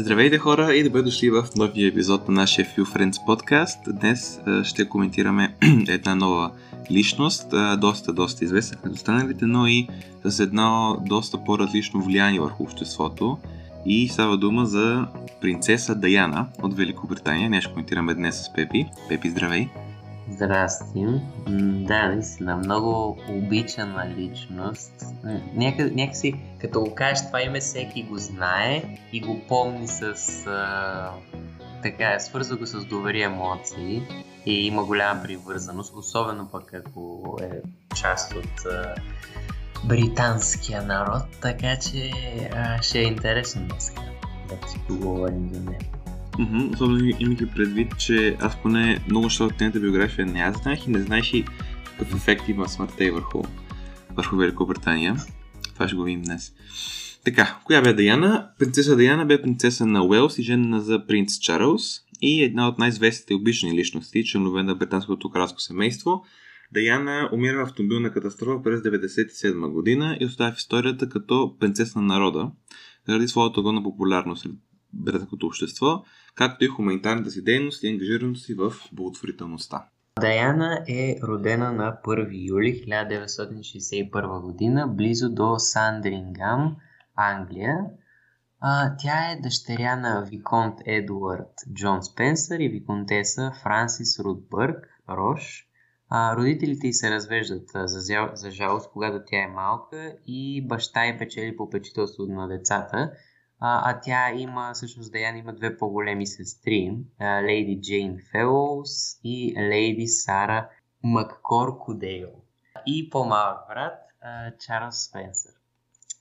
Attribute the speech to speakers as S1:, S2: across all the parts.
S1: Здравейте хора и добре дошли в новия епизод на нашия Few Friends подкаст. Днес ще коментираме една нова личност, доста, доста известна като останалите, но и с едно доста по-различно влияние върху обществото. И става дума за принцеса Даяна от Великобритания. Ние ще коментираме днес с Пепи. Пепи, здравей!
S2: Здрасти. Да, наистина, много обичана личност. Някак, някакси, като го кажеш това име, всеки го знае и го помни с... А, така, свързва го с доверие емоции и има голяма привързаност, особено пък ако е част от а, британския народ, така че а, ще е интересно днес да си поговорим за него.
S1: Mm-hmm, особено имайки предвид, че аз поне много неща от нейната биография не аз знаех и не знаеш и какъв ефект има смъртта и върху, върху Великобритания. Това ще го видим днес. Така, коя бе Даяна? Принцеса Даяна бе принцеса на Уелс и жена за принц Чарлз и една от най-известните обичани личности, членове на британското кралско семейство. Даяна умира в автомобилна катастрофа през 1997 година и остава в историята като принцеса на народа, заради своята огромна популярност сред британското общество, както и хуманитарната си дейност и ангажираност си в благотворителността.
S2: Даяна е родена на 1 юли 1961 година, близо до Сандрингам, Англия. А, тя е дъщеря на Виконт Едуард Джон Спенсър и Виконтеса Франсис Рудбърг Рош. А, родителите й се развеждат за, за жалост, когато тя е малка и баща й печели попечителството на децата – а, а тя има, всъщност Даяна има две по-големи сестри, Лейди Джейн Фелоус и Лейди Сара Маккоркодейл. И по-малък брат, Чарлз Спенсър.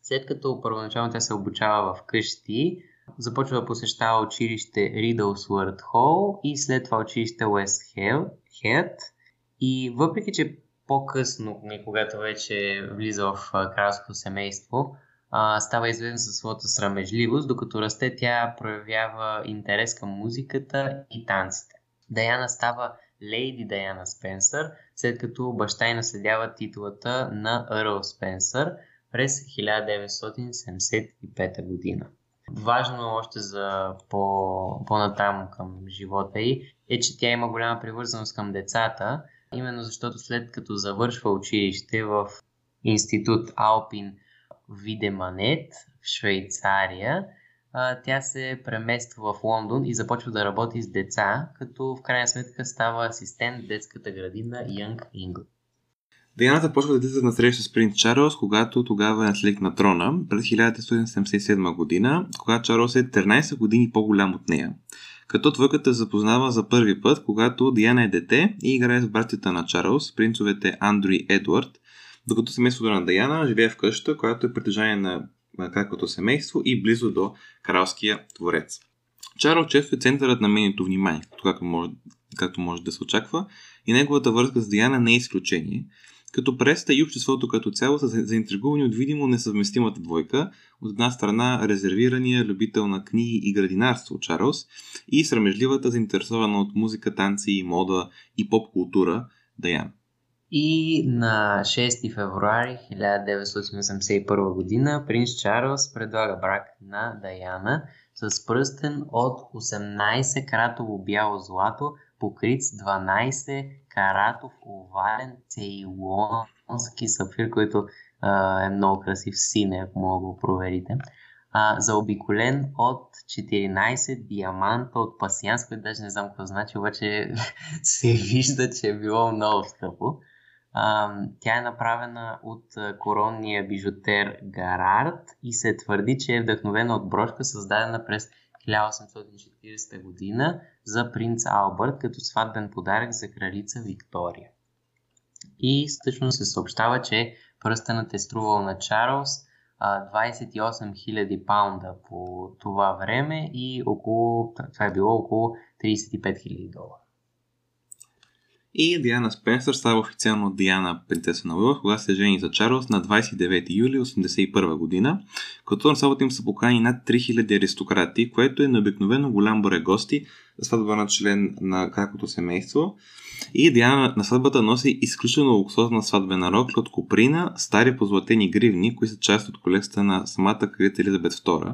S2: След като първоначално тя се обучава в къщи, започва да посещава училище Ридълсуърт Хол и след това училище Уест Хед. И въпреки, че по-късно, когато вече влиза в кралското семейство, а, става известна със своята срамежливост, докато расте тя проявява интерес към музиката и танците. Даяна става Лейди Даяна Спенсър, след като баща й наследява титулата наЪрл Спенсър през 1975 година. Важно още за по, по-натам към живота й е, че тя има голяма привързаност към децата, именно защото след като завършва училище в институт Алпин Видеманет в Швейцария. Тя се премества в Лондон и започва да работи с деца, като в крайна сметка става асистент в детската градина Young England.
S1: Диана започва да дете на среща с принц Чарлз, когато тогава е наследник на трона през 1977 година, когато Чарлз е 13 години по-голям от нея. Като твойката запознава за първи път, когато Диана е дете и играе с братята на Чарлз, принцовете Андрю и Едуард, докато семейството на Даяна живее в къща, която е притежание на краткото семейство и близо до кралския дворец. Чарл често е центърът на менето внимание, както може, както може да се очаква, и неговата връзка с Диана не е изключение, като преста и обществото като цяло са заинтригувани от видимо несъвместимата двойка, от една страна резервирания любител на книги и градинарство Чарлз и срамежливата заинтересована от музика, танци, и мода и поп-култура Даяна.
S2: И на 6 февруари 1981 година принц Чарлз предлага брак на Даяна с пръстен от 18 кратово бяло злато, покрит с 12 каратов овален цейлонски сапфир, който а, е много красив син, ако мога да го проверите. А, заобиколен от 14 диаманта от пасианс, който даже не знам какво значи, обаче се вижда, че е било много скъпо. Тя е направена от коронния бижутер Гарард и се твърди, че е вдъхновена от брошка, създадена през 1840 година за принц Албърт като сватбен подарък за кралица Виктория. И всъщност се съобщава, че пръстенът е струвал на Чарлз 28 000 паунда по това време и около, това е било около 35 000 долара.
S1: И Диана Спенсър става официално Диана принцеса на Уилс, когато се жени за Чарлз на 29 юли 1981 година, като на сватбата им са покани над 3000 аристократи, което е необикновено голям брой гости за сватба на член на кракото семейство. И Диана на сватбата носи изключително луксозна сватбена рокля от куприна, стари позлатени гривни, които са част от колекцията на самата кралица Елизабет II,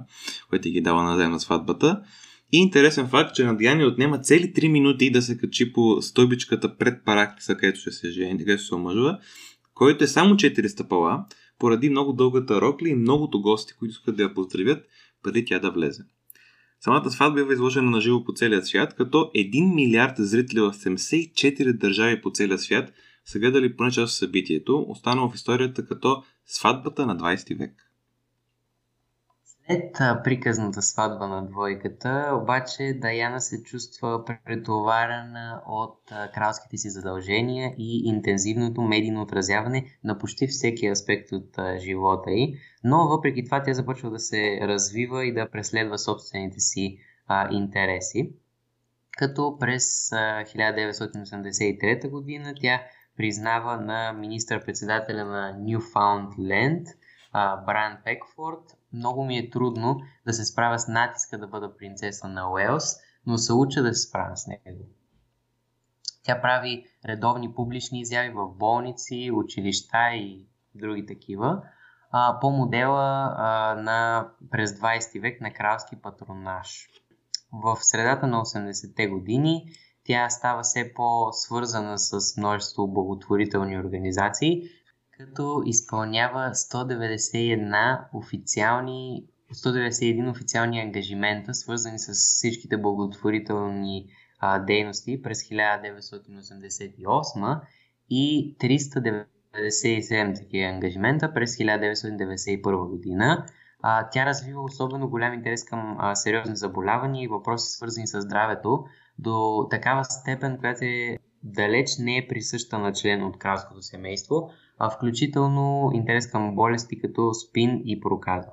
S1: която ги дава на на сватбата. И интересен факт, че на Диани отнема цели 3 минути да се качи по стойбичката пред параклиса, където ще се жени, където се омъжва, който е само 4 стъпала, поради много дългата рокля и многото гости, които искат да я поздравят, преди тя да влезе. Самата сватба бива изложена на живо по целия свят, като 1 милиард зрители в 74 държави по целия свят са гледали поне част събитието, останало в историята като сватбата на 20 век.
S2: След приказната сватба на двойката, обаче Даяна се чувства претоварена от кралските си задължения и интензивното медийно отразяване на почти всеки аспект от живота й, но въпреки това тя започва да се развива и да преследва собствените си а, интереси. Като през а, 1983 година тя признава на министър-председателя на Ньюфаундленд Бран Пекфорд много ми е трудно да се справя с натиска да бъда принцеса на Уелс, но се уча да се справя с него. Тя прави редовни публични изяви в болници, училища и други такива а, по модела а, на през 20 век на кралски патронаж. В средата на 80-те години тя става все по-свързана с множество благотворителни организации, като изпълнява 191 официални 191 официални ангажимента, свързани с всичките благотворителни а, дейности през 1988 и 397 такива ангажимента през 1991 година. А, тя развива особено голям интерес към а, сериозни заболявания и въпроси свързани с здравето до такава степен, която е далеч не е присъща на член от кралското семейство, а включително интерес към болести като спин и проказа.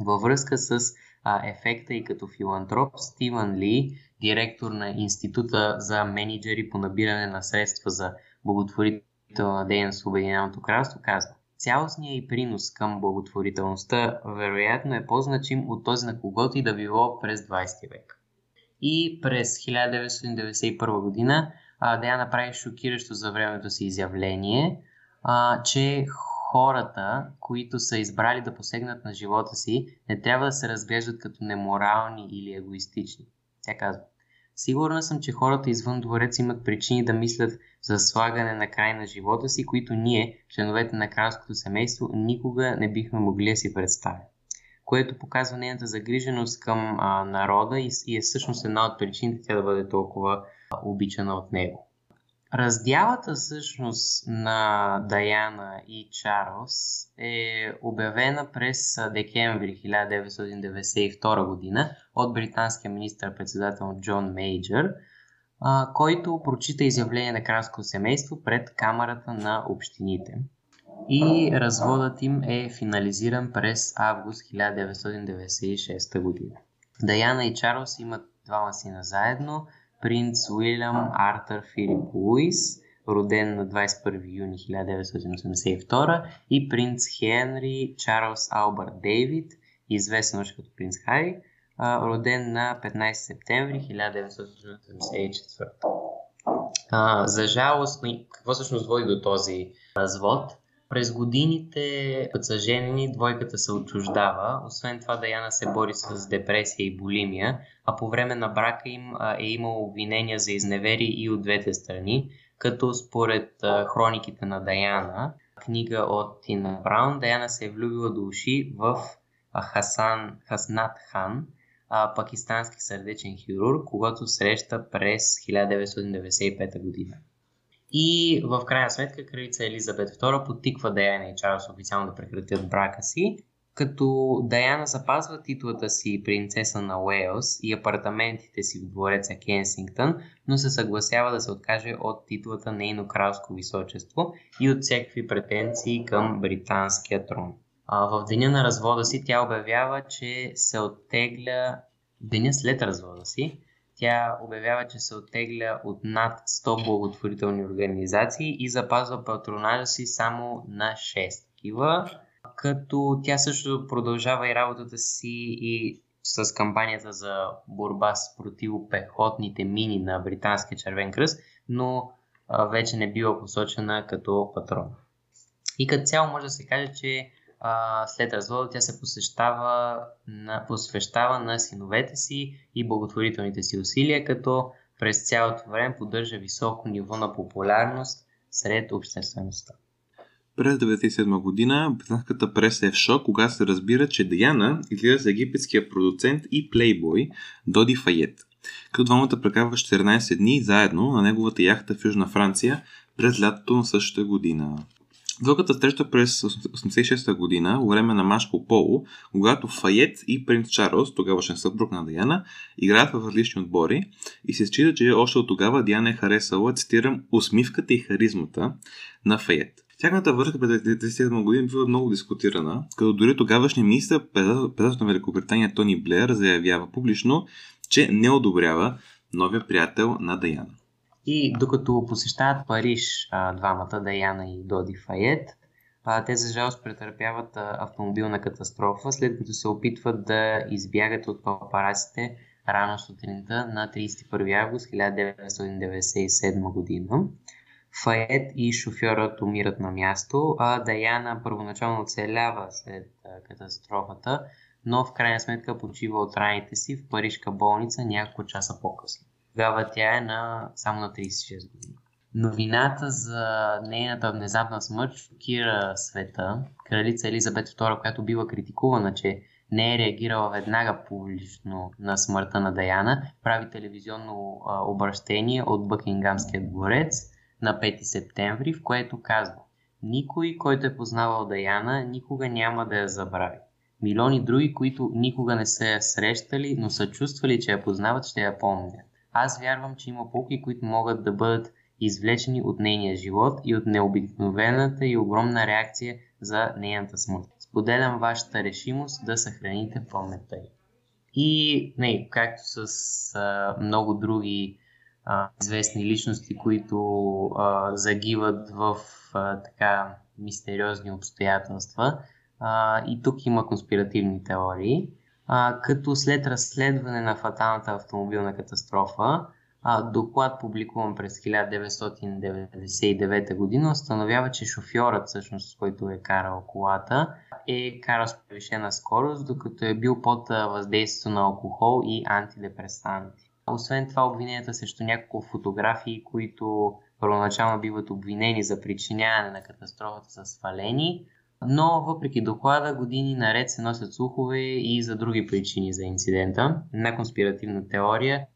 S2: Във връзка с а, ефекта и като филантроп, Стивън Ли, директор на Института за менеджери по набиране на средства за благотворителна дейност в Обединеното кралство, казва Цялостният и принос към благотворителността вероятно е по-значим от този на когото и да било през 20 век. И през 1991 година Дея направи шокиращо за времето си изявление – а, че хората, които са избрали да посегнат на живота си, не трябва да се разглеждат като неморални или егоистични. Тя казва, Сигурна съм, че хората извън дворец имат причини да мислят за слагане на край на живота си, които ние, членовете на кралското семейство, никога не бихме могли да си представим. Което показва нейната загриженост към а, народа и, и е всъщност една от причините тя да бъде толкова обичана от него. Раздялата всъщност на Даяна и Чарлз е обявена през декември 1992 година от британския министър-председател Джон Мейджър, който прочита изявление на кралско семейство пред Камерата на общините. И разводът им е финализиран през август 1996 година. Даяна и Чарлз имат двама сина заедно – принц Уилям Артър Филип Луис, роден на 21 юни 1982 и принц Хенри Чарлз Албър Дейвид, известен още като принц Хари, роден на 15 септември 1984. А, за жалост, какво всъщност води до този развод? През годините, като са женени, двойката се отчуждава. Освен това, Даяна се бори с депресия и булимия, а по време на брака им е имало обвинения за изневери и от двете страни, като според хрониките на Даяна, книга от Тина Браун, Даяна се е влюбила до уши в Хасан Хаснат Хан, пакистански сърдечен хирург, когато среща през 1995 година. И в крайна сметка кралица Елизабет II потиква Даяна и Чарлз официално да прекратят брака си, като Даяна запазва титлата си принцеса на Уейлс и апартаментите си в двореца Кенсингтън, но се съгласява да се откаже от титлата нейно кралско височество и от всякакви претенции към британския трон. А, в деня на развода си тя обявява, че се оттегля деня след развода си, тя обявява, че се оттегля от над 100 благотворителни организации и запазва патронажа си само на 6 такива, като тя също продължава и работата си и с кампанията за борба с противопехотните мини на Британския червен кръст, но вече не бива посочена като патрон. И като цяло може да се каже, че а, след развода тя се посещава на, посвещава на синовете си и благотворителните си усилия, като през цялото време поддържа високо ниво на популярност сред обществеността.
S1: През 1997 година британската преса е в шок, когато се разбира, че Даяна излиза с египетския продуцент и плейбой Доди Файет, като двамата прекарва 14 дни заедно на неговата яхта в Южна Франция през лятото на същата година. Двойката среща през 86-та година, по време на мач по поло, когато Файет и принц Чарлз, тогавашен съпруг на Диана, играят в различни отбори и се счита, че още от тогава Диана е харесала, цитирам, усмивката и харизмата на Файет. Тяхната връзка през 1997 година бива много дискутирана, като дори тогавашният министр председател на Великобритания Тони Блеер заявява публично, че не одобрява новия приятел на Даяна.
S2: И докато посещават Париж а, двамата, Даяна и Доди Файет, а, те за жалост претърпяват а, автомобилна катастрофа, след като се опитват да избягат от папараците рано сутринта на 31 август 1997 година. Файет и шофьорът умират на място, а Даяна първоначално оцелява след катастрофата, но в крайна сметка почива от раните си в парижка болница няколко часа по-късно. Тогава тя е на, само на 36 години. Новината за нейната внезапна смърт шокира света. Кралица Елизабет II, която бива критикувана, че не е реагирала веднага публично на смъртта на Даяна, прави телевизионно а, обращение от Бъкингамския дворец на 5 септември, в което казва Никой, който е познавал Даяна, никога няма да я забрави. Милиони други, които никога не са я срещали, но са чувствали, че я познават, ще я помнят. Аз вярвам, че има полки, които могат да бъдат извлечени от нейния живот и от необикновената и огромна реакция за нейната смърт. Споделям вашата решимост да съхраните паметта й. И, не, както с а, много други а, известни личности, които а, загиват в а, така мистериозни обстоятелства. А, и тук има конспиративни теории а, като след разследване на фаталната автомобилна катастрофа, а, доклад публикуван през 1999 година установява, че шофьорът, всъщност, който е карал колата, е карал с повишена скорост, докато е бил под въздействието на алкохол и антидепресанти. Освен това, обвиненията срещу няколко фотографии, които първоначално биват обвинени за причиняване на катастрофата са свалени, но въпреки доклада години наред се носят слухове и за други причини за инцидента. Една конспиративна теория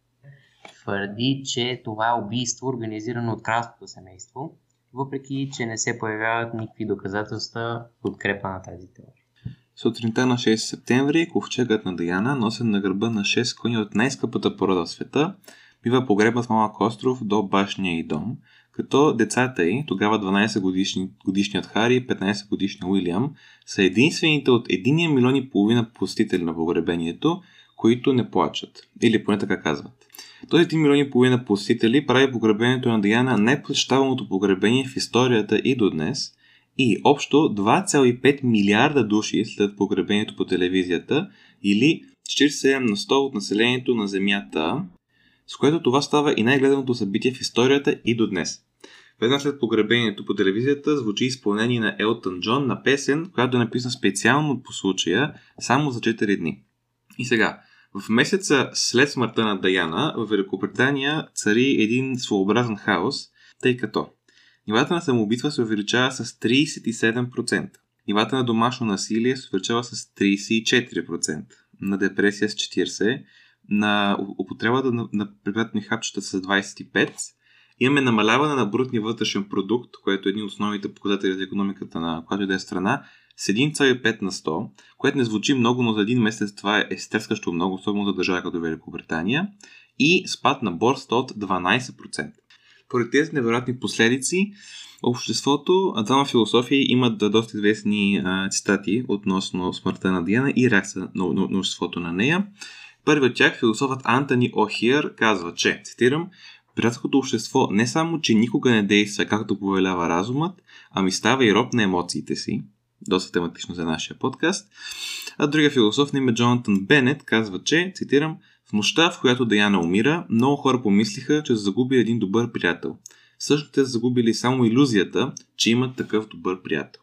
S2: твърди, че това е убийство организирано от кралското семейство, въпреки че не се появяват никакви доказателства в подкрепа на тази теория.
S1: Сутринта на 6 септември ковчегът на Даяна, носен на гърба на 6 кони от най-скъпата порода в света, бива погребан с малък остров до башния и дом – като децата й, тогава 12 годишни, годишният Хари и 15 годишният Уилям, са единствените от 1 милион и половина посетители на погребението, които не плачат. Или поне така казват. Този 1 милион и половина посетители прави погребението на Даяна най-посещаваното погребение в историята и до днес и общо 2,5 милиарда души след погребението по телевизията или 47 на 100 от населението на Земята, с което това става и най-гледаното събитие в историята и до днес. Веднага след погребението по телевизията звучи изпълнение на Елтън Джон на песен, която е написана специално по случая, само за 4 дни. И сега, в месеца след смъртта на Даяна, в Великобритания цари един своеобразен хаос, тъй като нивата на самоубийства се увеличава с 37%, нивата на домашно насилие се увеличава с 34%, на депресия с 40%, на употребата на, на препятни хапчета с 25%, Имаме намаляване на брутния вътрешен продукт, което е един от основните показатели за економиката на която и да е страна, с 1,5 на 100, което не звучи много, но за един месец това е стрескащо много, особено за държава като Великобритания, и спад на борста от 12%. Поради тези невероятни последици, обществото, двама философии имат доста известни а, цитати относно смъртта на Диана и реакция на, на, на обществото на нея. Първият тях, философът Антони Охиер, казва, че, цитирам, Приятелското общество не само, че никога не действа както повелява разумът, ами става и роб на емоциите си. Доста тематично за нашия подкаст. А другия философ на име Джонатан Бенет казва, че, цитирам, в нощта, в която Даяна умира, много хора помислиха, че загуби един добър приятел. Също те са загубили само иллюзията, че имат такъв добър приятел.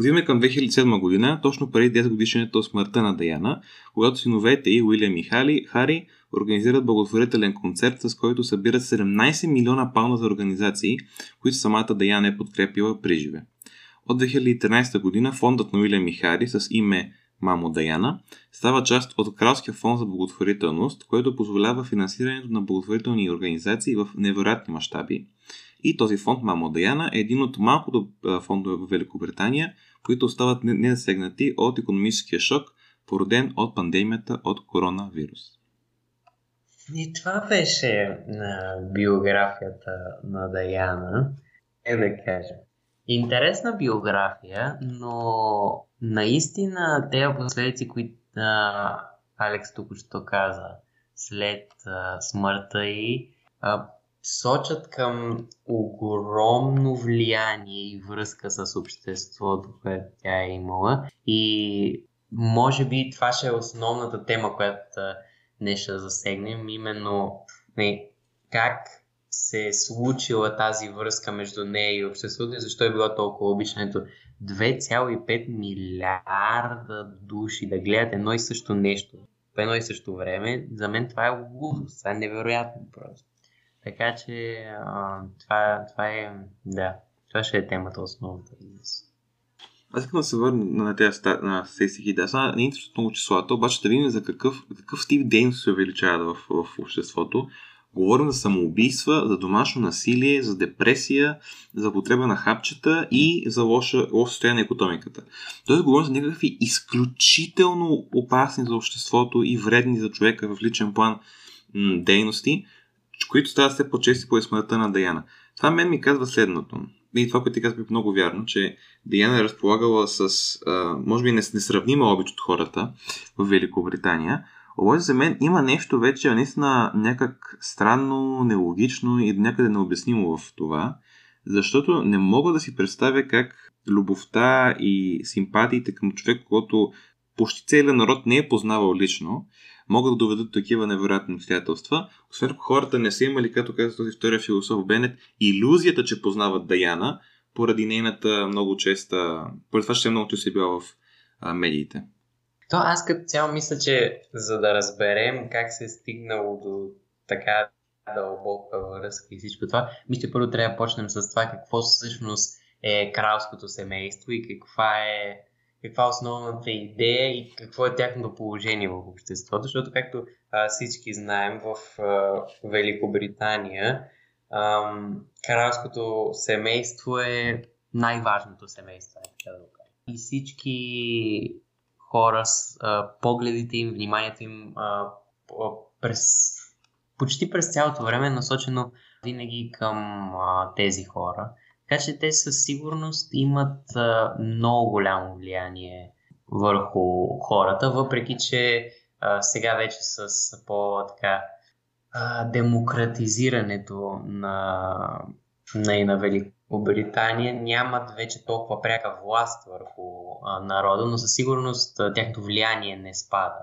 S1: Отиваме към 2007 година, точно преди 10 годишната от смъртта на Даяна, когато синовете и Уилям и Хали, Хари организират благотворителен концерт, с който събират 17 милиона паунда за организации, които самата Даяна е подкрепила при живе. От 2013 година фондът на Уилям и Хари с име Мамо Даяна става част от Кралския фонд за благотворителност, който позволява финансирането на благотворителни организации в невероятни мащаби. И този фонд Мамо Даяна е един от малкото фондове в Великобритания, които остават незасегнати от економическия шок, породен от пандемията от коронавирус.
S2: И това беше на биографията на Даяна. Е да кажа. Интересна биография, но наистина тези последици, които Алекс току-що каза, след а, смъртта и а, сочат към огромно влияние и връзка с обществото, което тя е имала. И може би това ще е основната тема, която днес ще засегнем, именно не, как се е случила тази връзка между нея и обществото и защо е било толкова обичането 2,5 милиарда души да гледат едно и също нещо в едно и също време, за мен това е лудост, това е невероятно просто. Така че а, това, това е, да, това ще е темата основната.
S1: Аз искам да се върна на тези на статистики. Да, са не интересуват много числата, обаче да видим за какъв, какъв тип дейност се увеличават в, в обществото. Говорим за самоубийства, за домашно насилие, за депресия, за потреба на хапчета и за лоша, лошо състояние на економиката. Тоест говорим за някакви изключително опасни за обществото и вредни за човека в личен план дейности, които стават все по-чести по смъртта на Даяна. Това мен ми казва следното. И това, което ти казах, е много вярно, че Даяна е разполагала с, а, може би, несравнима обич от хората в Великобритания, обаче за мен има нещо вече наистина някак странно, нелогично и някъде необяснимо в това, защото не мога да си представя как любовта и симпатиите към човек, който почти целият народ не е познавал лично, могат да доведат такива невероятни обстоятелства. Освен ако хората не са имали, като каза този втория философ Бенет, иллюзията, че познават Даяна, поради нейната много честа, поради това, че е много често е била в а, медиите.
S2: То аз като цяло мисля, че за да разберем как се е стигнало до така дълбока връзка и всичко това, мисля, първо трябва да почнем с това какво всъщност е кралското семейство и каква е, каква е основната идея и какво е тяхното положение в обществото, защото както а, всички знаем в а, Великобритания а, кралското семейство е най-важното семейство. Да и всички хора, с, а, погледите им, вниманието им а, през, почти през цялото време е насочено винаги към а, тези хора. Така че те със сигурност имат много голямо влияние върху хората, въпреки че сега вече с по-така демократизирането на, на и на Великобритания нямат вече толкова пряка власт върху а, народа, но със сигурност а, тяхното влияние не спада.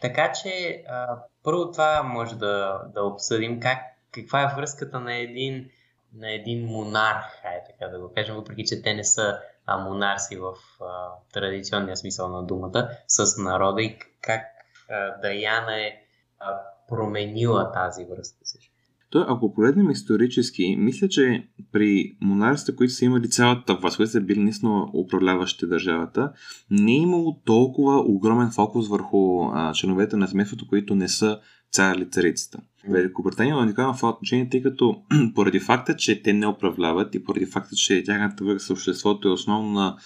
S2: Така че а, първо това може да, да обсъдим как, каква е връзката на един, на един монарх, е така да го кажем, въпреки че те не са а, монарси в а, традиционния смисъл на думата, с народа и как а, Даяна е а, променила тази връзка също.
S1: То, ако погледнем исторически, мисля, че при монарствата, които са имали цялата власт, които са били наистина управляващи държавата, не е имало толкова огромен фокус върху а, членовете на семейството, които не са цар или царицата. Великобритания е уникална в това отношение, тъй като поради факта, че те не управляват и поради факта, че тяхната връзка с обществото е основно на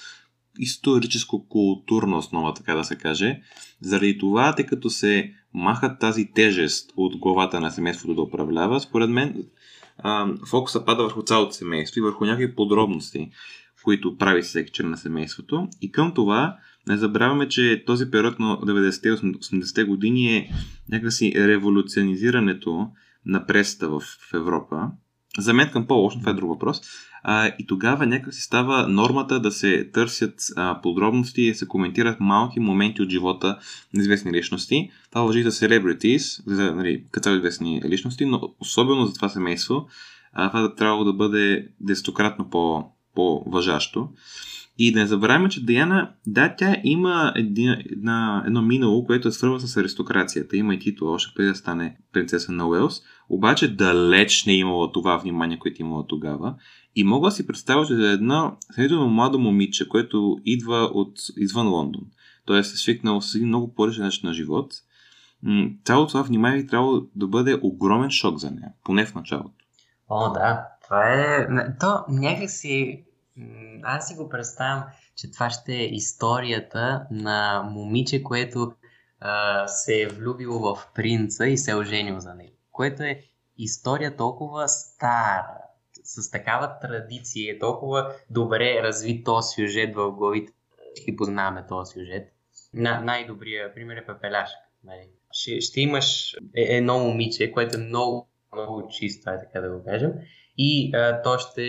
S1: историческо-културна основа, така да се каже. Заради това, тъй като се махат тази тежест от главата на семейството да управлява, според мен фокуса пада върху цялото семейство и върху някакви подробности, които прави всеки член на семейството. И към това Не забравяме, че този период на 90-те 80-те години е някакси революционизирането на пресата в, Европа. За мен към по-лошо, това е друг въпрос. А, и тогава някак си става нормата да се търсят а, подробности и да се коментират малки моменти от живота на известни личности. Това въжи за celebrities, за нали, като известни личности, но особено за това семейство, а, това трябва да бъде десетократно по, по-въжащо. И да не забравяме, че Даяна, да, тя има един, една, едно минало, което е свързано с аристокрацията. Има и титул, още преди да стане принцеса на Уелс. Обаче далеч не е имала това внимание, което е имала тогава. И мога да си представя, че за едно сравнително младо момиче, което идва от извън Лондон, т.е. е свикнал с един много по-различен начин на живот, цялото това внимание трябва да бъде огромен шок за нея, поне в началото.
S2: О, да. Това е... То някакси... Аз си го представям, че това ще е историята на момиче, което а, се е влюбило в принца и се е оженил за него. Което е история толкова стара, с такава традиция, толкова добре развит този сюжет в главите. Всички познаваме този сюжет. На, най-добрият пример е Пепеляшка. Нали? Ще, ще имаш е, едно момиче, което е много, много чисто, така да го кажем. И а, то ще,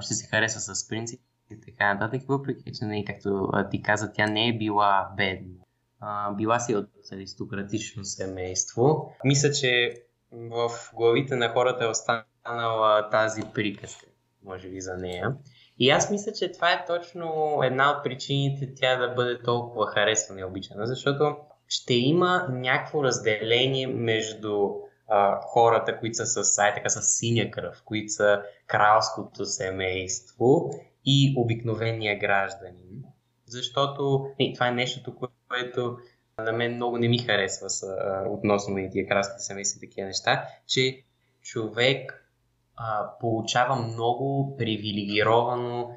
S2: ще се хареса с принцип и така нататък, въпреки че, не, както а, ти каза, тя не е била бедна. А, била си от аристократично семейство. Мисля, че в главите на хората е останала тази приказка, може би за нея. И аз мисля, че това е точно една от причините тя да бъде толкова харесвана и обичана, защото ще има някакво разделение между а, хората, които са с, ай, така, с синя кръв, които са кралското семейство и обикновения гражданин. Защото не, това е нещото, което на мен много не ми харесва с, а, относно и тия кралските семейства и такива неща, че човек а, получава много привилегировано,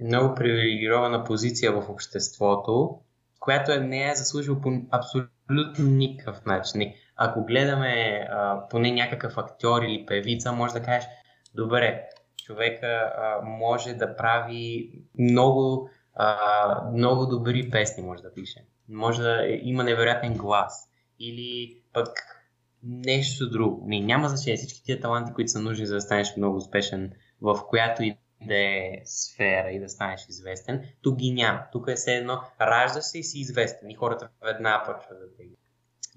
S2: много привилегирована позиция в обществото, която е, не е заслужил по абсолютно никакъв начин. Ако гледаме а, поне някакъв актьор или певица, може да кажеш, добре, човека а, може да прави много, а, много добри песни, може да пише. Може да има невероятен глас. Или пък нещо друго. Не, няма значение всички тия таланти, които са нужни за да станеш много успешен в която и да е сфера и да станеш известен, тук ги няма. Тук е все едно, раждаш се и си известен и хората веднага почват да те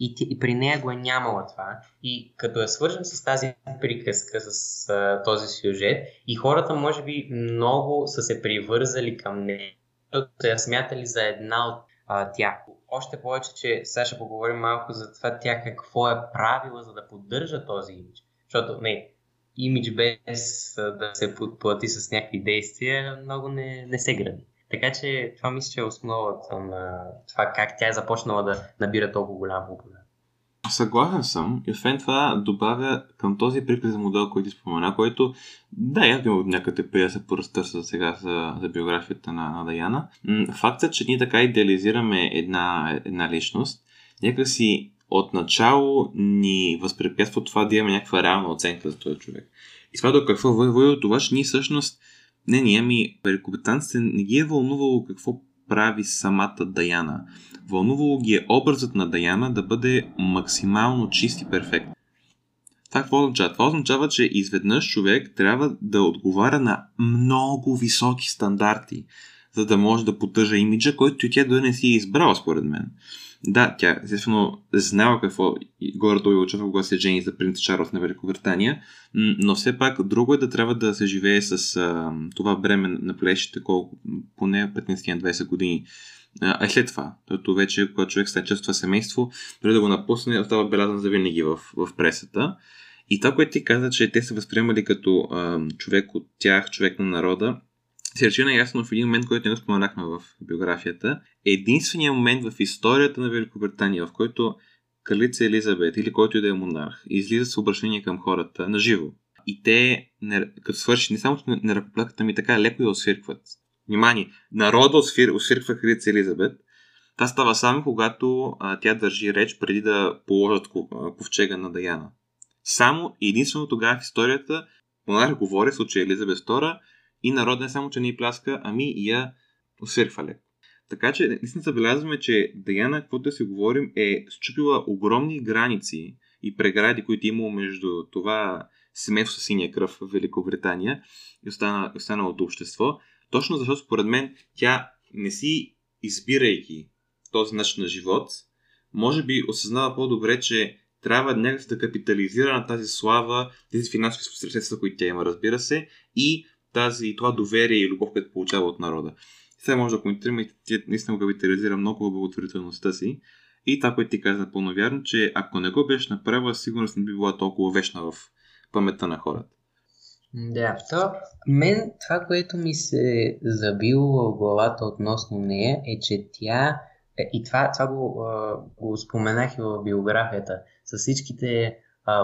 S2: и, и при нея го е нямала това. И като я свържем с тази приказка, с а, този сюжет, и хората може би много са се привързали към нея, защото са я смятали за една от а, тях. Още повече, че сега ще поговорим малко за това тя какво е правила, за да поддържа този имидж. Защото не, имидж без да се подплати с някакви действия много не, не се гради. Така че това мисля, че е основата на това как тя е започнала да набира толкова голям популярност.
S1: Съгласен съм. И освен това добавя към този приказ модел, който ти спомена, който да, я от някъде преди да се поразтърса сега за, за биографията на, на Даяна. Фактът, че ние така идеализираме една, една личност, някакси отначало ни възпрепятства това да имаме някаква реална оценка за този човек. И това до какво води от това, че ние всъщност не, ние ми, великобританците не ги е вълнувало какво прави самата Даяна. Вълнувало ги е образът на Даяна да бъде максимално чист и перфектен. Това какво означава? Това означава, че изведнъж човек трябва да отговаря на много високи стандарти, за да може да поддържа имиджа, който и тя да не си е избрала, според мен. Да, тя естествено знала какво горе-долу очаква, когато се жени за принц Чарлз на Великобритания, но все пак друго е да трябва да се живее с а, това бреме на плещите, колко поне 15-20 години. А след това, защото вече, когато човек стане част това семейство, дори да го напусне, остава белязан за винаги в, в пресата. И това, което ти каза, че те се възприемали като а, човек от тях, човек на народа, рече ясно в един момент, който не го споменахме в биографията. Единственият момент в историята на Великобритания, в който кралица Елизабет или който и да е монарх, излиза с обращение към хората на живо. И те, не, като свърши, не само че не ръкоплакат, ами така леко я освиркват. Внимание, народа освир, освирква кралица Елизабет. Това става само когато а, тя държи реч преди да положат ковчега на Даяна. Само единствено тогава в историята монарх говори, в случай Елизабет II, и народ не само, че не и пляска, ами и я освирква. Така че, наистина забелязваме, че Даяна, каквото да си говорим, е счупила огромни граници и прегради, които е имало между това семейство с синия кръв в Великобритания и остана, останалото общество, точно защото според мен тя не си избирайки този начин на живот, може би осъзнава по-добре, че трябва някак да капитализира на тази слава, тези финансови средства, които тя има, разбира се, и тази, това доверие и любов, което получава от народа. Сега може да коментираме и тя наистина капитализира много благотворителността си. И това, което ти каза напълно вярно, че ако не го беше направила, сигурност не би била толкова вечна в паметта на хората.
S2: Да, то мен това, което ми се забило в главата относно нея е, че тя, е, и това, това го, го споменах и в биографията, с всичките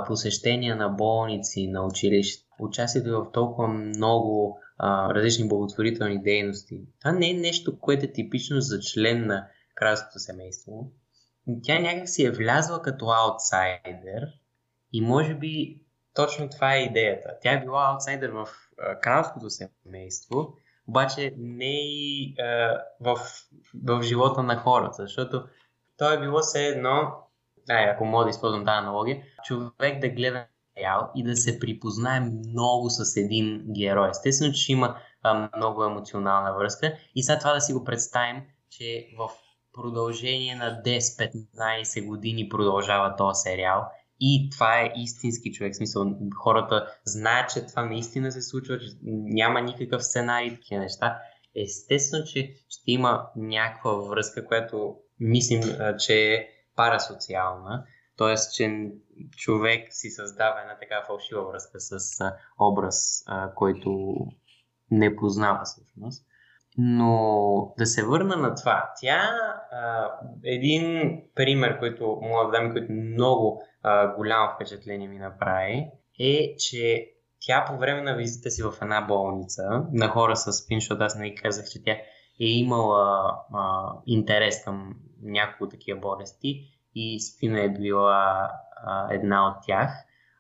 S2: посещения на болници, на училища, участието в толкова много а, различни благотворителни дейности. Това не е нещо, което е типично за член на кралското семейство. Тя някак си е влязла като аутсайдер и може би точно това е идеята. Тя е била аутсайдер в кралското семейство, обаче не и а, в, в живота на хората, защото то е било все едно, ай, ако мога да използвам тази аналогия, човек да гледа сериал и да се припознае много с един герой. Естествено, че има а, много емоционална връзка и след това да си го представим, че в продължение на 10-15 години продължава този сериал и това е истински човек. В смисъл, хората знаят, че това наистина се случва, че няма никакъв сценарий, такива неща. Естествено, че ще има някаква връзка, която мислим, че е парасоциална. Тоест, че човек си създава една така фалшива връзка с образ, който не познава всъщност. Но да се върна на това. Тя, а, един пример, който мога да дам, който много а, голямо впечатление ми направи, е, че тя по време на визита си в една болница на хора с спин, защото аз не казах, че тя е имала а, интерес към няколко такива болести и спина е била а, една от тях.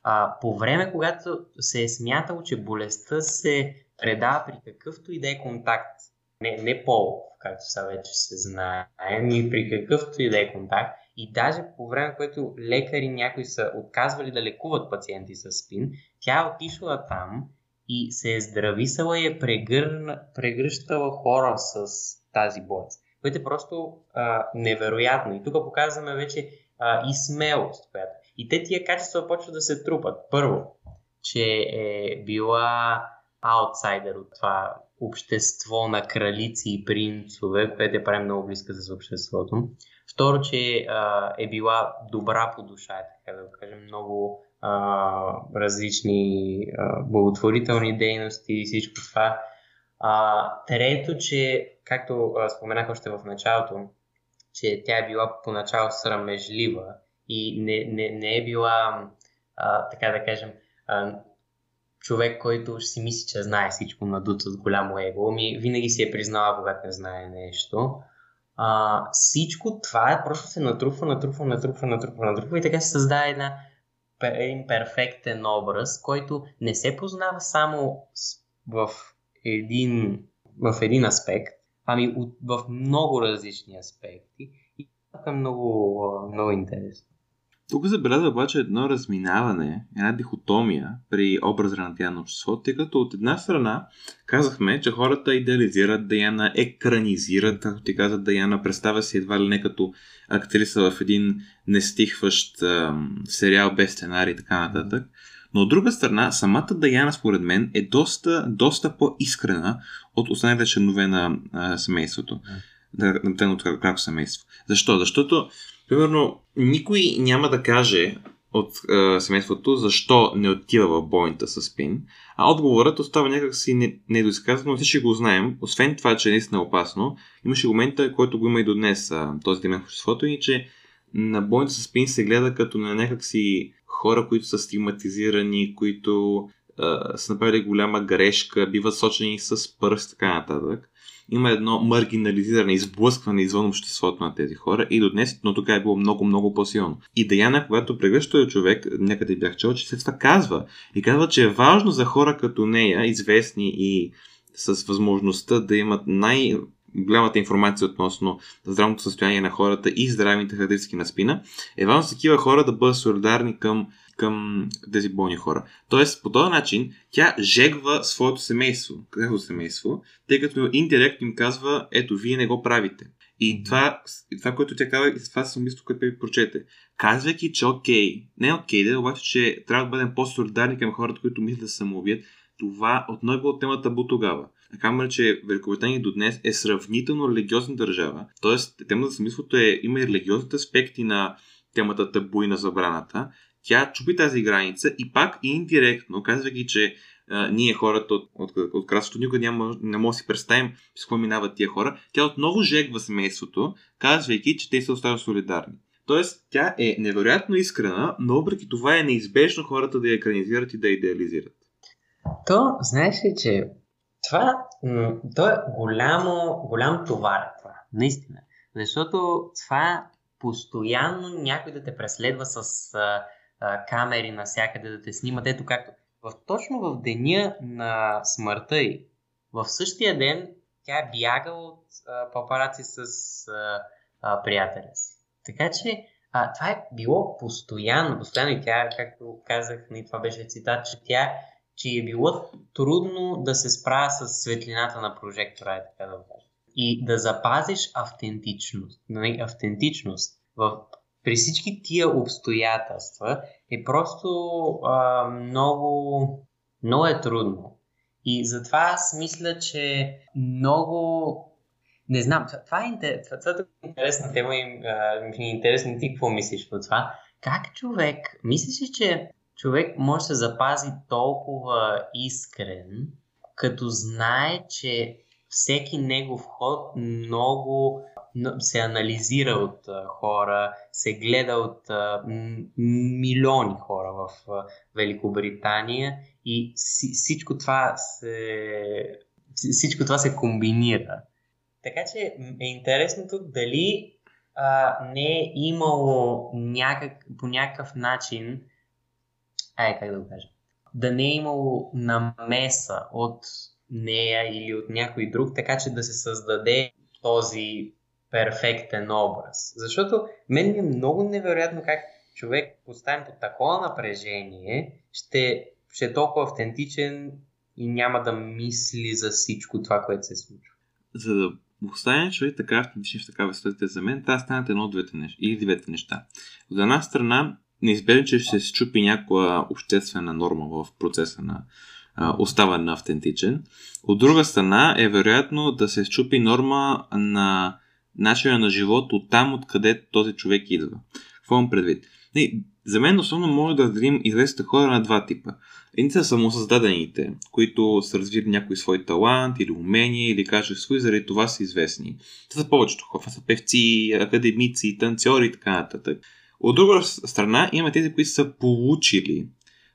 S2: А, по време, когато се е смятало, че болестта се предава при какъвто и да е контакт, не, не пол, както са вече се знае, ни при какъвто и да е контакт, и даже по време, което лекари някои са отказвали да лекуват пациенти с спин, тя е отишла там и се е здрависала и е прегръщала хора с тази болест което е просто а, невероятно. И тук показваме вече а, и смелост. Която. И те тия качества почват да се трупат. Първо, че е била аутсайдер от това общество на кралици и принцове, което е прави много близка с обществото. Второ, че а, е била добра по душа, е така да го кажем, много а, различни а, благотворителни дейности и всичко това. А, трето, че както споменах още в началото, че тя е била поначало срамежлива и не, не, не е била, а, така да кажем, а, човек, който си мисли, че знае всичко надут с голямо его, ми винаги си е признала, когато не знае нещо. А, всичко това е просто се натрупва, натрупва, натрупва, натрупва, натрупва и така се създава една, един перфектен образ, който не се познава само в един, в един аспект, ами от, в много различни аспекти и това е много, много интересно.
S1: Тук забелязва обаче едно разминаване, една дихотомия при образа на тя на обществото, тъй като от една страна казахме, че хората идеализират Даяна, екранизират, както ти каза Даяна, представя се едва ли не като актриса в един нестихващ ам, сериал без сценарий и така нататък. Но от друга страна, самата Даяна, според мен, е доста, доста по-искрена от останалите членове на а, семейството. Да, на от кралко семейство. Защо? Защото, примерно, никой няма да каже от а, семейството защо не отива в бойната с Пин, а отговорът остава някакси недоизказан, но всички го знаем. Освен това, че е наистина опасно, имаше момента, който го има и до днес а, този демен в обществото и че на бойната с Пин се гледа като на някакси хора, които са стигматизирани, които а, са направили голяма грешка, биват сочени с пръст, така нататък. Има едно маргинализиране, изблъскване извън обществото на тези хора и до днес, но тук е било много, много по-силно. И Даяна, когато прегръща човек, някъде бях чел, че се това казва. И казва, че е важно за хора като нея, известни и с възможността да имат най- голямата информация относно здравното състояние на хората и здравните характеристики на спина, е важно за такива хора да бъдат солидарни към, към тези болни хора. Тоест, по този начин, тя жегва своето семейство, какво семейство, тъй като индиректно им казва, ето, вие не го правите. И това, и това което тя казва, и това съм мисля, което ви прочете. Казвайки, че окей, не е окей, да, обаче, че трябва да бъдем по-солидарни към хората, които мислят да се самоубият, това отново е било темата бу тогава. Камера, че Великобритания до днес е сравнително религиозна държава. Тоест, темата за самисвото е, има и религиозните аспекти на темата табу и на забраната. Тя чупи тази граница и пак индиректно, казвайки, че а, ние хората от, от, от, от никога няма, не може да си представим с какво минават тия хора, тя отново жегва семейството, казвайки, че те са остават солидарни. Тоест, тя е невероятно искрена, но въпреки това е неизбежно хората да я екранизират и да я идеализират.
S2: То, знаеш ли, че това, то е голямо, голям товар това, наистина. Защото това постоянно някой да те преследва с а, а, камери навсякъде, да те снимат. Ето както в, точно в деня на смъртта й, в същия ден тя е бягала от а, папараци с а, а, приятеля си. Така че а, това е било постоянно, постоянно и тя, както казах, и това беше цитат, че тя че е било трудно да се справя с светлината на прожектора, е така да кажа. И да запазиш автентичност. Нали, автентичност в, при всички тия обстоятелства е просто а, много, много е трудно. И затова аз мисля, че много не знам, това е, интерес, това, това е интересна тема и ми е интересно ти какво мислиш по това. Как човек, мислиш ли, че човек може да се запази толкова искрен, като знае, че всеки негов ход много се анализира от хора, се гледа от милиони хора в Великобритания и всичко това се, всичко това се комбинира. Така че е интересно тук дали а, не е имало някак, по някакъв начин ай, как да го кажа, да не е имало намеса от нея или от някой друг, така че да се създаде този перфектен образ. Защото мен ми е много невероятно как човек поставен под такова напрежение ще, ще е толкова автентичен и няма да мисли за всичко това, което се случва.
S1: За да остане човек така автентичен в такава ситуация за мен, трябва станат едно от двете неща. Или двете неща. От една страна, неизбежно, че ще се чупи някаква обществена норма в процеса на оставане на автентичен. От друга страна е вероятно да се чупи норма на начина на живот от там, откъде този човек идва. Какво имам предвид? Не, за мен основно може да разделим известните хора на два типа. Едни са самосъздадените, които са развили някой свой талант или умение или качество и заради това са известни. Това са повечето хора. Са певци, академици, танцори и така нататък. От друга страна има тези, които са получили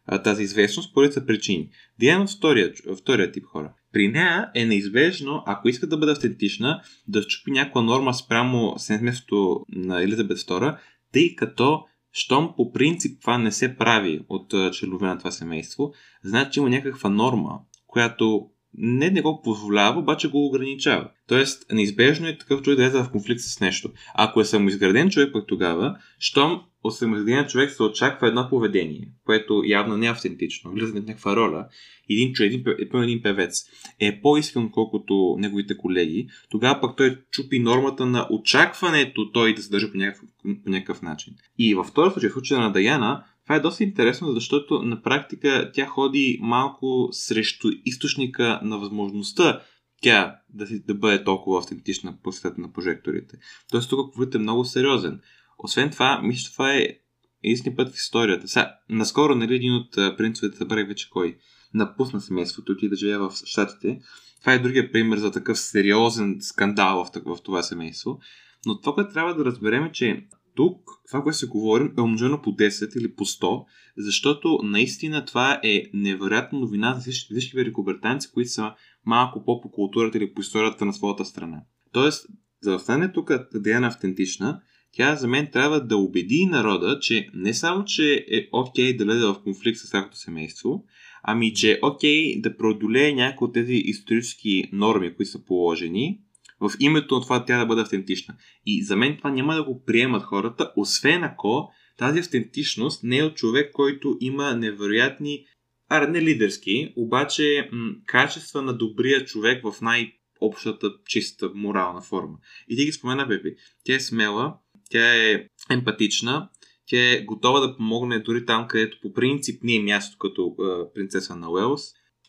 S1: а, тази известност по редица причини. Диана втория, втория тип хора. При нея е неизбежно, ако иска да бъде автентична, да щупи някаква норма спрямо семейството на Елизабет II, тъй като щом по принцип това не се прави от членове на това семейство, значи има някаква норма, която не, не го позволява, обаче го ограничава. Тоест, неизбежно е такъв човек да е в конфликт с нещо. Ако е самоизграден човек пък тогава, щом от самоизграден човек се очаква едно поведение, което явно не е автентично, влиза в някаква роля, един човек, един, един, един певец е по-искрен, колкото неговите колеги, тогава пък той чупи нормата на очакването той да се държи по някакъв, по някакъв начин. И във втори случай, в случая на Даяна, това е доста интересно, защото на практика тя ходи малко срещу източника на възможността тя да, си, да бъде толкова автентична по на прожекторите. Тоест тук говорите е много сериозен. Освен това, мисля, това е истинен път в историята. Сега, наскоро, нали, един от принцовете, забравих вече кой, напусна семейството и да живее в Штатите. Това е другия пример за такъв сериозен скандал в, в това семейство. Но това, което трябва да разберем е, че тук това, което се говорим, е умножено по 10 или по 100, защото наистина това е невероятна новина за всички, всички великобританци, които са малко по-по културата или по историята на своята страна. Тоест, за да стане тук Диана автентична, тя за мен трябва да убеди народа, че не само, че е окей okay да влезе в конфликт с тяхното семейство, ами че е окей okay да преодолее някои от тези исторически норми, които са положени в името на това тя да бъде автентична. И за мен това няма да го приемат хората, освен ако тази автентичност не е от човек, който има невероятни, а не лидерски, обаче м- качества на добрия човек в най-общата чиста морална форма. И ти ги спомена, Беби. Тя е смела, тя е емпатична, тя е готова да помогне дори там, където по принцип не е място като е, принцеса на Уелс.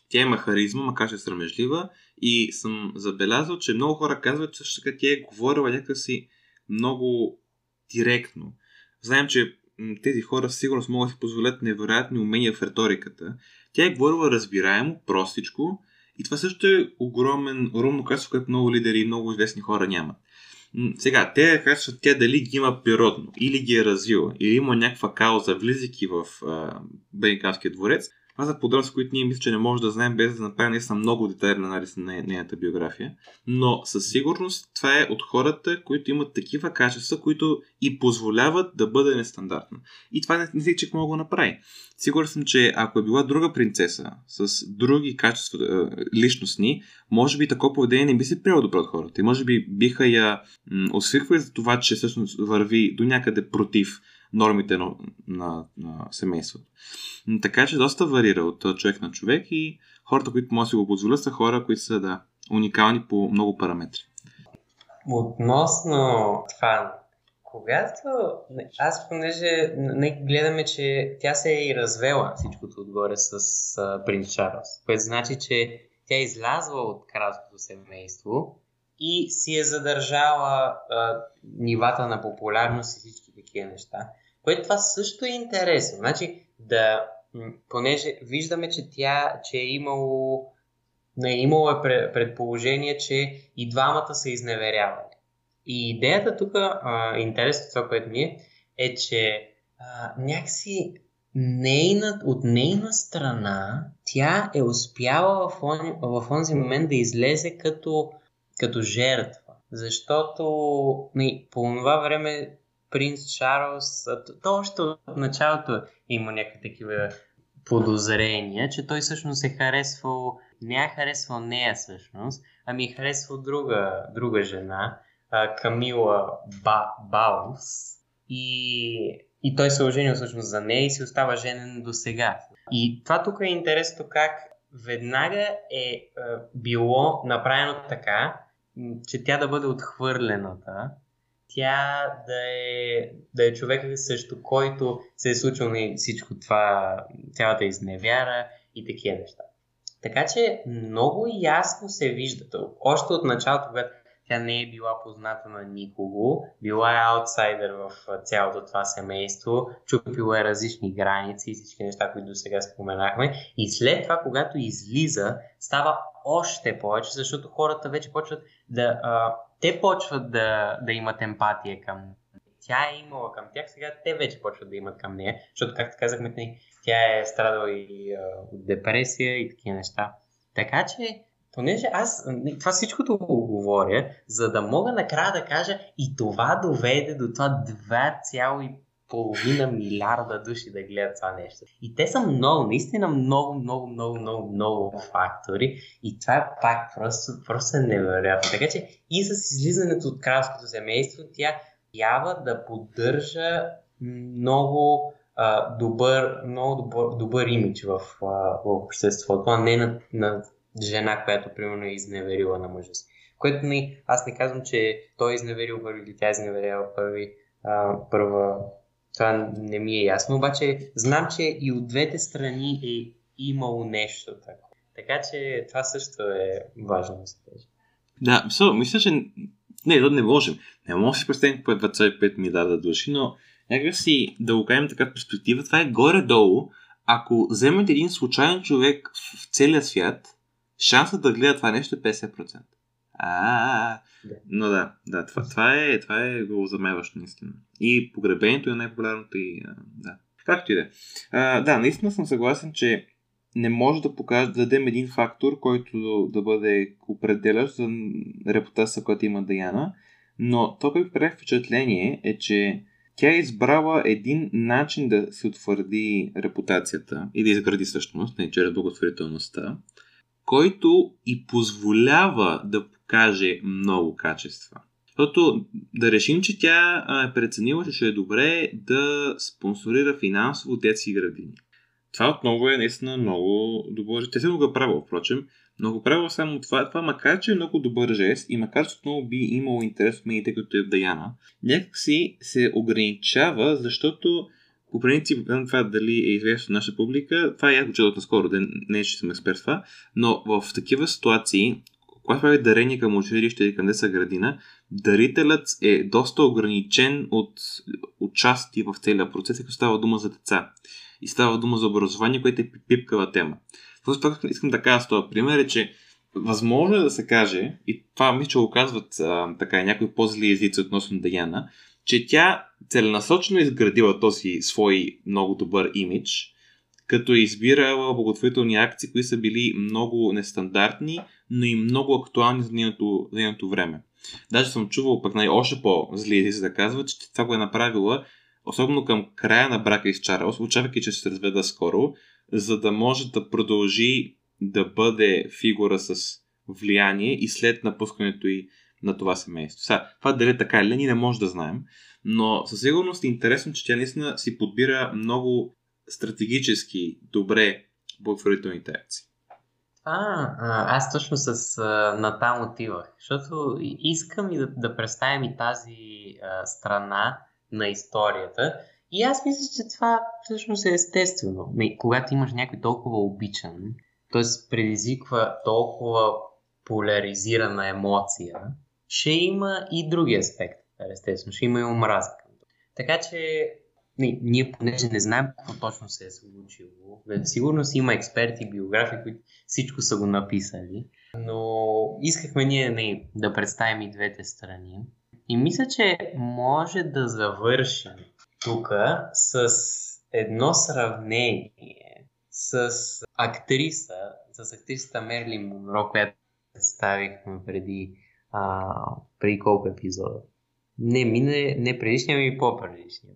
S1: Тя има харизма, макар че е срамежлива и съм забелязал, че много хора казват, че също така тя е говорила някакси много директно. Знаем, че тези хора сигурно могат да си позволят невероятни умения в риториката. Тя е говорила разбираемо, простичко и това също е огромен, огромно качество, което много лидери и много известни хора нямат. Сега, те качестват тя дали ги има природно, или ги е развила, или има някаква кауза, влизайки в Бенкавския дворец, това са подробности, които ние мисля, че не може да знаем без да направим наистина много детайлен анализ на нейната биография. Но със сигурност това е от хората, които имат такива качества, които и позволяват да бъде нестандартна. И това не, не че мога да го направи. Сигурен съм, че ако е била друга принцеса с други качества е, личностни, може би такова поведение не би се приело добро от хората. И може би биха я м- освиквали за това, че всъщност върви до някъде против нормите на, на, на семейството. Така че доста варира от човек на човек и хората, които може да си го позволят, са хора, които са да, уникални по много параметри.
S2: Относно това, когато аз понеже не гледаме, че тя се е и развела всичкото отгоре с а, принц Чарлз, което значи, че тя е излязла от кралското семейство и си е задържала а, нивата на популярност и всички такива неща. Което това също е интересно. Значи, да, понеже виждаме, че тя, че е имало, не, е имало е предположение, че и двамата са изневерявали. И идеята тук, интересно това, което ми е, е, че а, някакси нейна, от нейна страна тя е успяла в, он, в онзи момент да излезе като, като жертва. Защото не, по това време принц Чарлз, то още от началото има някакви такива подозрения, че той всъщност е харесвал, не е харесвал нея всъщност, ами е харесвал друга, друга жена, Камила ба, Баус. И, и той се е оженил всъщност за нея и си остава женен до сега. И това тук е интересно как веднага е било направено така, че тя да бъде отхвърлената тя да е, да е човек срещу който се е случило всичко това, цялата изневяра и такива неща. Така че много ясно се вижда. Още от началото, когато тя не е била позната на никого, била е аутсайдер в цялото това семейство, чупила е различни граници и всички неща, които до сега споменахме. И след това, когато излиза, става още повече, защото хората вече почват да, а, те почват да, да имат емпатия към тя е имала към тях, сега те вече почват да имат към нея, защото, както казахме, тя е страдала и от депресия и такива неща. Така че, понеже аз това всичкото го говоря, за да мога накрая да кажа и това доведе до това 2,5 половина милиарда души да гледат това нещо. И те са много, наистина много, много, много, много, много фактори. И това е пак просто, просто невероятно. Така че и с излизането от кралското семейство, тя трябва да поддържа много а, добър, много добър, добър имидж в, а, в обществото, а не на, на жена, която примерно е изневерила на мъжа си. Което не, аз не казвам, че той е изневерил първи или тя е изневерила първи, а, първа това не ми е ясно, обаче знам, че и от двете страни е имало нещо такова. Така че това също е важно да се каже.
S1: Да, so, мисля, че не, не можем. Не можем да си представим по 25 милиарда души, но някак си да го кажем така перспектива, това е горе-долу. Ако вземете един случайен човек в целия свят, шансът да гледа това нещо е 50%. А, но да, да, това, това е, това е го замеващо наистина. И погребението е най-популярното и да. Както и да. А, да, наистина съм съгласен, че не може да покаже, да дадем един фактор, който да бъде определящ за репутация, която има Даяна, но то, което прави впечатление е, че тя е избрала един начин да се утвърди репутацията и да изгради същност, не чрез благотворителността, който и позволява да покаже много качества. Защото да решим, че тя е преценила, че ще е добре да спонсорира финансово детски градини. Това отново е наистина много добър. Те се го правил, впрочем, но го правил само това, това макар че е много добър жест и макар че отново би имало интерес в медиите, като е в Даяна, някакси се ограничава, защото по принцип, това дали е известно нашата публика, това е яко чудото наскоро, да не че съм експерт това, но в такива ситуации, когато прави дарение към училище или към деца градина, дарителят е доста ограничен от участие в целия процес, като става дума за деца. И става дума за образование, което е пипкава тема. Просто това искам да кажа с този пример е, че възможно е да се каже, и това мисля, че го казват а, така, някои по-зли езици относно Даяна, че тя целенасочено изградила този свой много добър имидж, като е избирала благотворителни акции, които са били много нестандартни, но и много актуални за нейното, за нейното време. Даже съм чувал пък най- още по-зли езици да казват, че това го е направила особено към края на брака с Чарлз, очаквайки, че ще се разведа скоро, за да може да продължи да бъде фигура с влияние и след напускането и на това семейство. Сега, това дали е така или не, не може да знаем, но със сигурност е интересно, че тя наистина си подбира много стратегически добре благотворителните акции.
S2: А, аз точно с а, натам отивах, защото искам и да, да представим и тази а, страна на историята. И аз мисля, че това всъщност е естествено. Когато имаш някой толкова обичан, т.е. предизвиква толкова поляризирана емоция, ще има и други аспекти. Естествено, ще има и омраза. Така че не, ние понеже не знаем какво точно се е случило, сигурно си има експерти, биографи, които всичко са го написали, но искахме ние не, да представим и двете страни. И мисля, че може да завършим тук с едно сравнение с актриса, с актрисата Мерли Монро, която представихме преди, а, преди колко епизода. Не, мине, не предишния, ми по-предишния.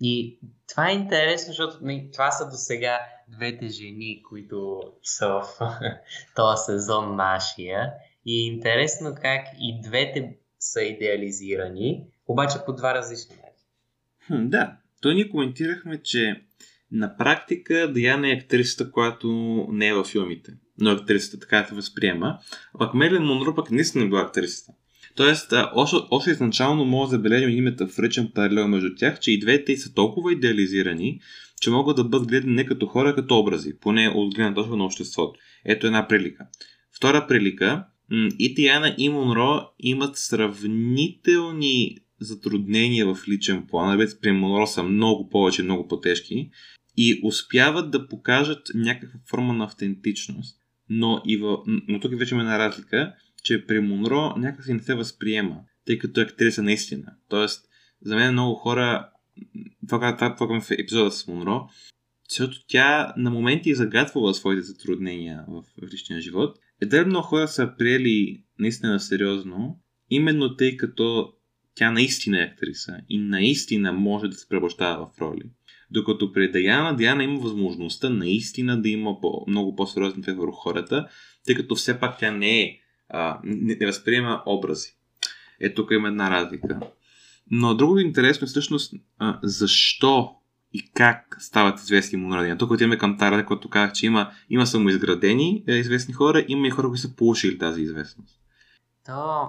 S2: И това е интересно, защото не, това са до сега двете жени, които са в този сезон нашия. И е интересно как и двете са идеализирани, обаче по два различни
S1: начина. да, то ние коментирахме, че на практика Даяна е актрисата, която не е във филмите, но актрисата така да възприема. А пък Мерлин Монро пък наистина е била актрисата. Тоест, още, изначално може да забележим един метафоричен паралел между тях, че и двете са толкова идеализирани, че могат да бъдат гледани не като хора, а като образи, поне от гледна точка на обществото. Ето една прилика. Втора прилика, и Тиана и Монро имат сравнителни затруднения в личен план. Вече при Монро са много повече, много по-тежки. И успяват да покажат някаква форма на автентичност. Но, и в... но тук вече има една разлика, че при Монро някакси не се възприема, тъй като е актриса наистина. Тоест, за мен много хора, това, това, това, в епизода с Монро, защото тя на моменти е загадвала своите затруднения в личния живот Едва много хора са приели наистина сериозно, именно тъй като тя наистина е актриса и наистина може да се превръщава в роли. Докато при Даяна, Диана има възможността наистина да има по- много по-сериозен ефект върху хората, тъй като все пак тя не е, а, не, не възприема образи. Е, тук има една разлика. Но другото интересно е всъщност а, защо и как стават известни монрадини. Тук отиваме към Тара, който казах, че има, има самоизградени е, известни хора, има и хора, които са получили тази известност.
S2: То,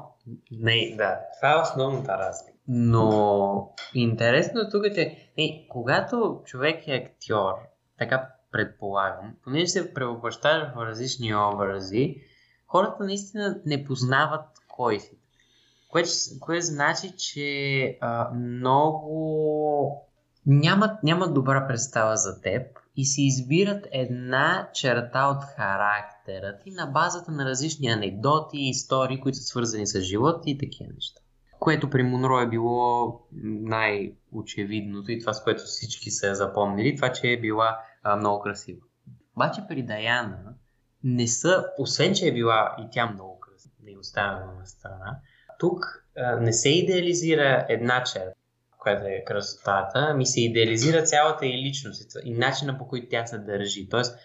S2: не, да, това е основната разлика. Но интересно тук е, не, когато човек е актьор, така предполагам, понеже се превъплащава в различни образи, хората наистина не познават кой си. Което, което значи, че а, много нямат, нямат добра представа за теб и си избират една черта от характера ти на базата на различни анекдоти истории, които са свързани с живота и такива неща. Което при Монро е било най-очевидното и това, с което всички се запомнили, това, че е била а, много красива. Обаче при Даяна не са, освен че е била и тя много красива, не оставяме на страна, тук а, не се идеализира една черта която е красотата, ми се идеализира цялата и личност и начина по който тя се държи. Тоест,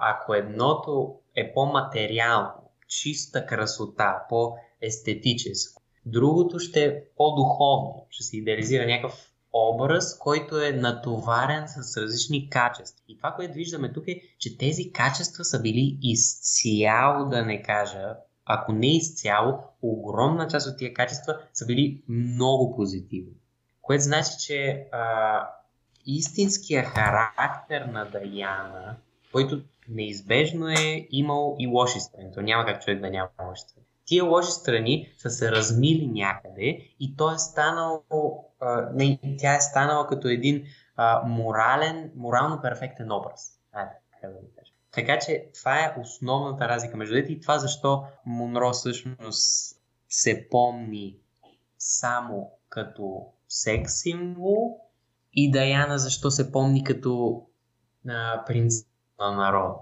S2: ако едното е по-материално, чиста красота, по естетическо. Другото ще е по-духовно. Ще се идеализира някакъв образ, който е натоварен с различни качества. И това, което виждаме тук е, че тези качества са били изцяло, да не кажа, ако не изцяло, огромна част от тия качества са били много позитивни. Което значи, че а, истинския характер на Даяна, който неизбежно е имал и лоши страни. То няма как човек да няма лоши страни. Тия лоши страни са се размили някъде и той е станал, а, не, тя е станала като един а, морален, морално перфектен образ. Айде, така да кажа. Така че това е основната разлика между двете и това защо Монро всъщност се помни само като секс символ и Даяна защо се помни като а, принц на народа.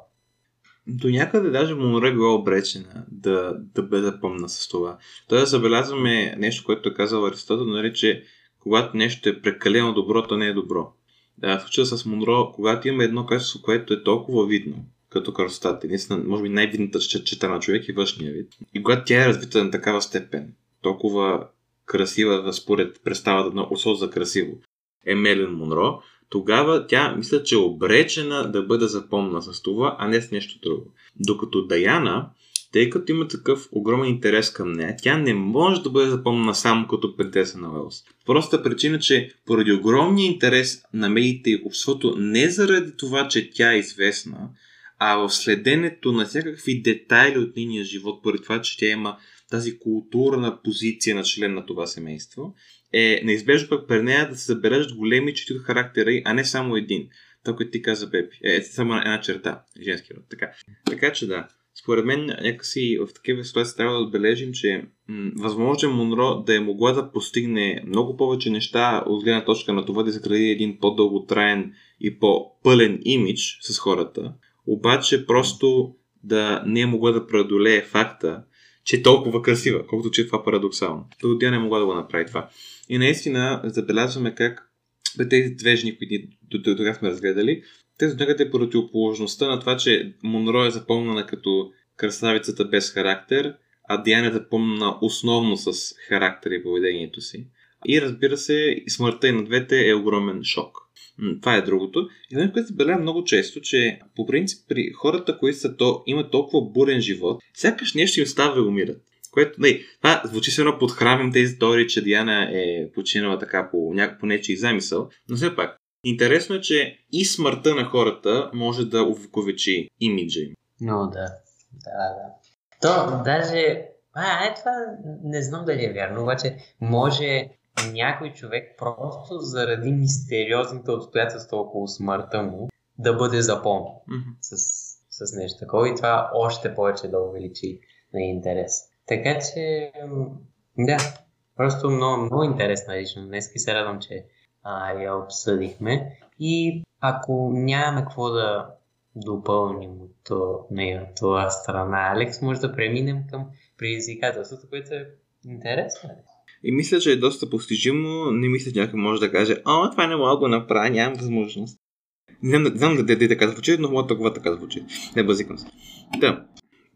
S1: До някъде даже Монро е била обречена да, да бъде помна с това. Той забелязваме нещо, което е казал Аристотел, нали, че когато нещо е прекалено добро, то не е добро. Да, в случая с Монро, когато има едно качество, което е толкова видно, като красотата, наистина, може би най-видната чета на човек и външния вид. И когато тя е развита на такава степен, толкова красива, според представата на Осо за красиво, е Мелин Монро, тогава тя мисля, че е обречена да бъде запомна с това, а не с нещо друго. Докато Даяна, тъй като има такъв огромен интерес към нея, тя не може да бъде запомнена само като принцеса на Уелс. Проста причина, че поради огромния интерес на медиите и обществото, не заради това, че тя е известна, а в следенето на всякакви детайли от нейния живот, поради това, че тя има тази културна позиция на член на това семейство, е неизбежно пък при нея да се забележат големи черти от характера а не само един. Това, което ти каза, Пепи. Е, е само една черта. Женски род. Така. така че да. Според мен, някакси в такива ситуации трябва да отбележим, че м- възможно е Монро да е могла да постигне много повече неща от гледна точка на това да изгради един по-дълготраен и по-пълен имидж с хората, обаче просто да не е могла да преодолее факта, че е толкова красива, колкото че е това парадоксално. То тя не могла да го направи това. И наистина забелязваме как тези две жени, които до тогава сме разгледали, те са някъде противоположността на това, че Монро е запомнена като красавицата без характер, а Диана е запомнена основно с характер и поведението си. И разбира се, смъртта и на двете е огромен шок. Това е другото. И нещо, което се много често, че по принцип при хората, които са то, имат толкова бурен живот, сякаш нещо им става да умират. Което, не, това звучи се едно подхранвам тези теории, че Диана е починала така по, някакво нечи замисъл, но все пак, интересно е, че и смъртта на хората може да увековечи имиджа им.
S2: Но да, да, да. То, даже, а, е това, не знам дали е вярно, обаче може някой човек просто заради мистериозните обстоятелства около смъртта му да бъде запомнен mm-hmm. с, с нещо такова и това още повече да увеличи на интерес. Така че, да, просто много, много интересна лично. Днес се радвам, че а, я обсъдихме. И ако нямаме какво да допълним от нея, това страна, Алекс, може да преминем към предизвикателството, което е интересно.
S1: И мисля, че е доста постижимо. Не мисля, че някой може да каже, а, това не мога да го направя, нямам възможност. Знам, не знам така звучи, но мога толкова така звучи. Не базикам се. Да.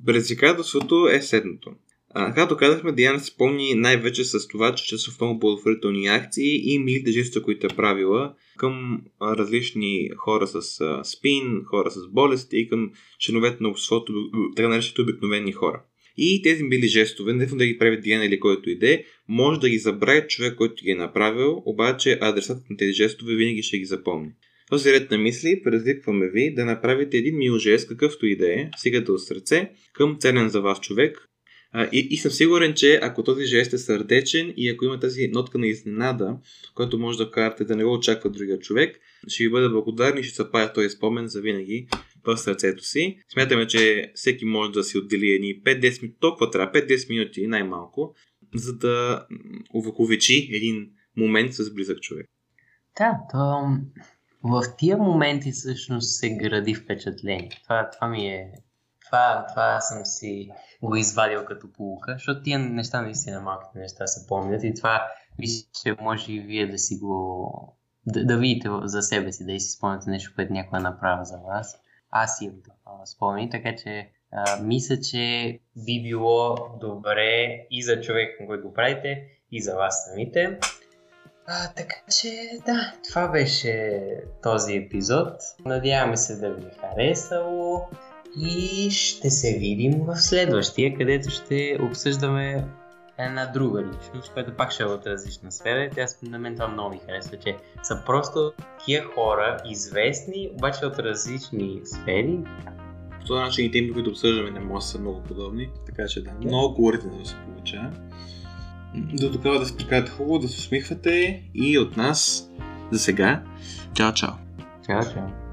S1: Предизвикателството е следното. А, както казахме, Диана се помни най-вече с това, че чрез основно благотворителни акции и милите жеста, които е правила към различни хора с а, спин, хора с болести и към членовете на обществото, така наречените обикновени хора. И тези мили жестове, не да ги прави Диана или който иде, може да ги забрави човек, който ги е направил, обаче адресатът на тези жестове винаги ще ги запомни. Този ред на мисли предизвикваме ви да направите един мил жест, какъвто и да е, стигате от сърце, към ценен за вас човек. А, и, и съм сигурен, че ако този жест е сърдечен и ако има тази нотка на изненада, който може да вкарате да не го очаква другия човек, ще ви бъда благодарни и ще запая този спомен за винаги в сърцето си. Смятаме, че всеки може да си отдели едни 5-10 минути, толкова трябва, 5-10 минути най-малко, за да увековечи един момент с близък човек.
S2: Да, то в тия моменти всъщност се гради впечатление. Това, това ми е... Това, това съм си го извадил като полука, защото тия неща наистина малките неща се помнят и това че може и вие да си го... Да, да видите за себе си, да и си спомняте нещо, което някой е направил за вас. Аз имам така че А, мисля, че би било добре и за човек, който правите, и за вас самите. А, така че, да, това беше този епизод. Надяваме се да ви е харесало и ще се видим в следващия, където ще обсъждаме една друга личност, която пак ще е от различна сфера. Тя на мен това много ми харесва, че са просто такива хора, известни, обаче от различни сфери.
S1: По този начин и темите, които обсъждаме, не могат да са много подобни, така че да, много колоритно да се получава. До тогава да се прекарате хубаво, да се усмихвате и от нас за сега. Чао, чао!
S2: Чао, чао!